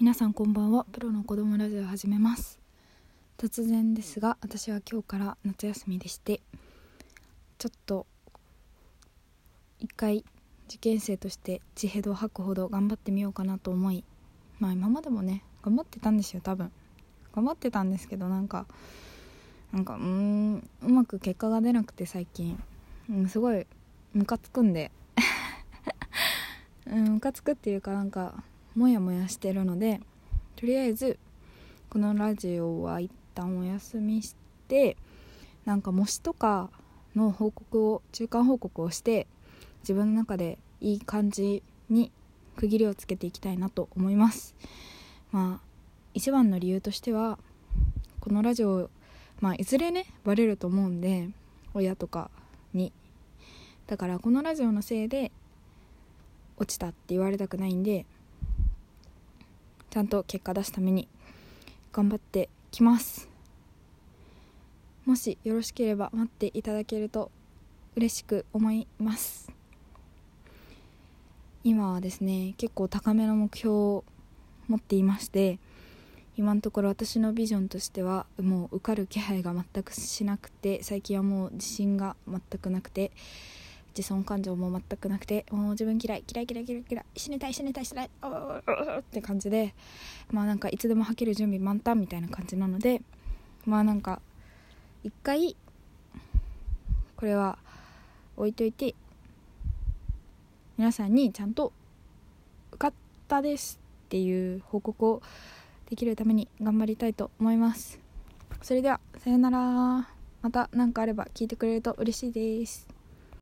皆さんこんばんは。プロの子供ラジオ始めます。突然ですが私は今日から夏休みでしてちょっと一回受験生として地ヘドを吐くほど頑張ってみようかなと思いまあ今までもね頑張ってたんですよ多分。頑張ってたんですけどなんかなんかうんうまく結果が出なくて最近、うん、すごいムカつくんで。うんムカつくっていうかなんかモヤモヤしてるのでとりあえずこのラジオは一旦お休みしてなんか模試とかの報告を中間報告をして自分の中でいい感じに区切りをつけていきたいなと思います。まあ一番の理由としてはこのラジオまあいずれねバレると思うんで親とかに。だからこのラジオのせいで落ちたって言われたくないんでちゃんと結果出すために頑張ってきます。もしよろしければ待っていただけると嬉しく思います。今はですね結構高めの目標を持っていまして今のところ私のビジョンとしてはもう受かる気配が全くしなくて最近はもう自信が全くなくて自尊感情も全くなくてもう自分嫌い嫌い嫌い嫌い嫌い死にたい死にたい死にたいって感じでまあなんかいつでも吐ける準備満タンみたいな感じなのでまあなんか一回これは置いといて皆さんにちゃんと受かったですっていう報告をできるために頑張りたいと思います。それではさようなら。また何かあれば聞いてくれると嬉しいです。